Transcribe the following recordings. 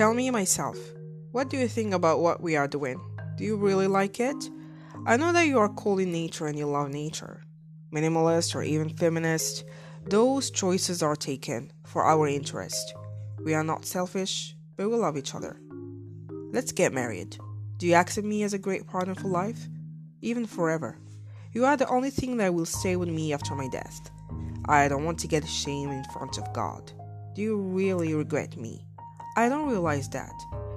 Tell me myself, what do you think about what we are doing? Do you really like it? I know that you are cool in nature and you love nature. Minimalist or even feminist, those choices are taken for our interest. We are not selfish, but we love each other. Let's get married. Do you accept me as a great partner for life? Even forever. You are the only thing that will stay with me after my death. I don't want to get ashamed in front of God. Do you really regret me? I don't realize that,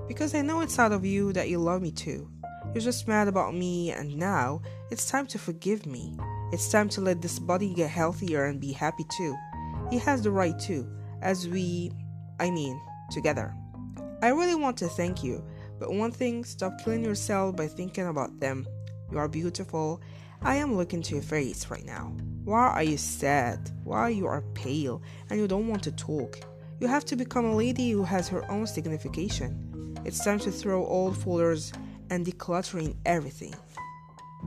because I know inside of you that you love me too. You're just mad about me, and now it's time to forgive me. It's time to let this body get healthier and be happy too. He has the right to, as we, I mean, together. I really want to thank you, but one thing stop killing yourself by thinking about them. You are beautiful. I am looking to your face right now. Why are you sad? Why you are pale and you don't want to talk? You have to become a lady who has her own signification. It's time to throw old folders and decluttering everything.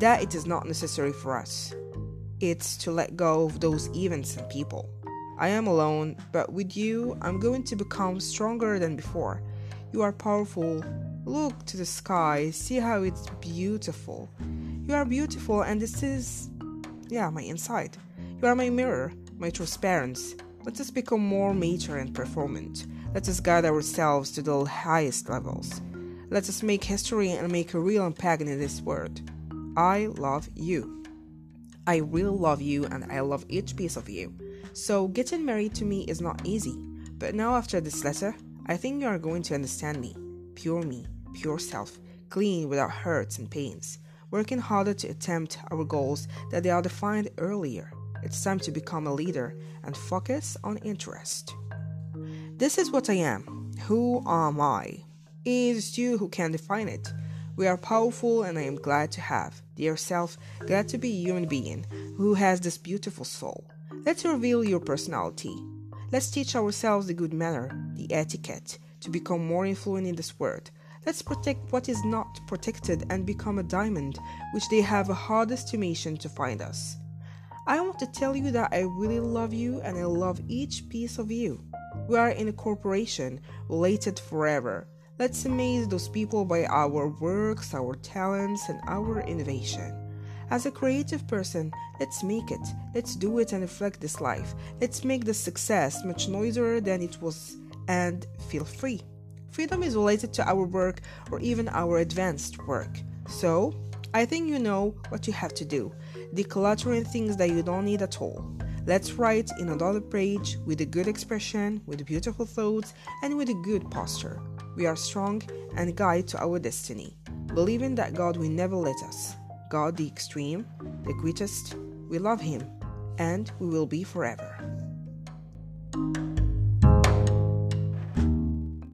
That it is not necessary for us. It's to let go of those events and people. I am alone, but with you, I'm going to become stronger than before. You are powerful. Look to the sky, see how it's beautiful. You are beautiful, and this is, yeah, my inside. You are my mirror, my transparency. Let us become more mature and performant. Let us guide ourselves to the highest levels. Let us make history and make a real impact in this world. I love you. I really love you and I love each piece of you. So, getting married to me is not easy. But now, after this letter, I think you are going to understand me. Pure me, pure self, clean without hurts and pains, working harder to attempt our goals that they are defined earlier. It's time to become a leader and focus on interest. This is what I am. Who am I? It is you who can define it. We are powerful, and I am glad to have, dear self, glad to be a human being who has this beautiful soul. Let's reveal your personality. Let's teach ourselves the good manner, the etiquette, to become more influent in this world. Let's protect what is not protected and become a diamond, which they have a hard estimation to find us. I want to tell you that I really love you and I love each piece of you. We are in a corporation, related forever. Let's amaze those people by our works, our talents, and our innovation. As a creative person, let's make it. Let's do it and reflect this life. Let's make this success much noisier than it was and feel free. Freedom is related to our work or even our advanced work. So, I think you know what you have to do decluttering things that you don't need at all. Let's write in another page with a good expression, with beautiful thoughts, and with a good posture. We are strong and guide to our destiny, believing that God will never let us. God, the extreme, the greatest, we love Him, and we will be forever.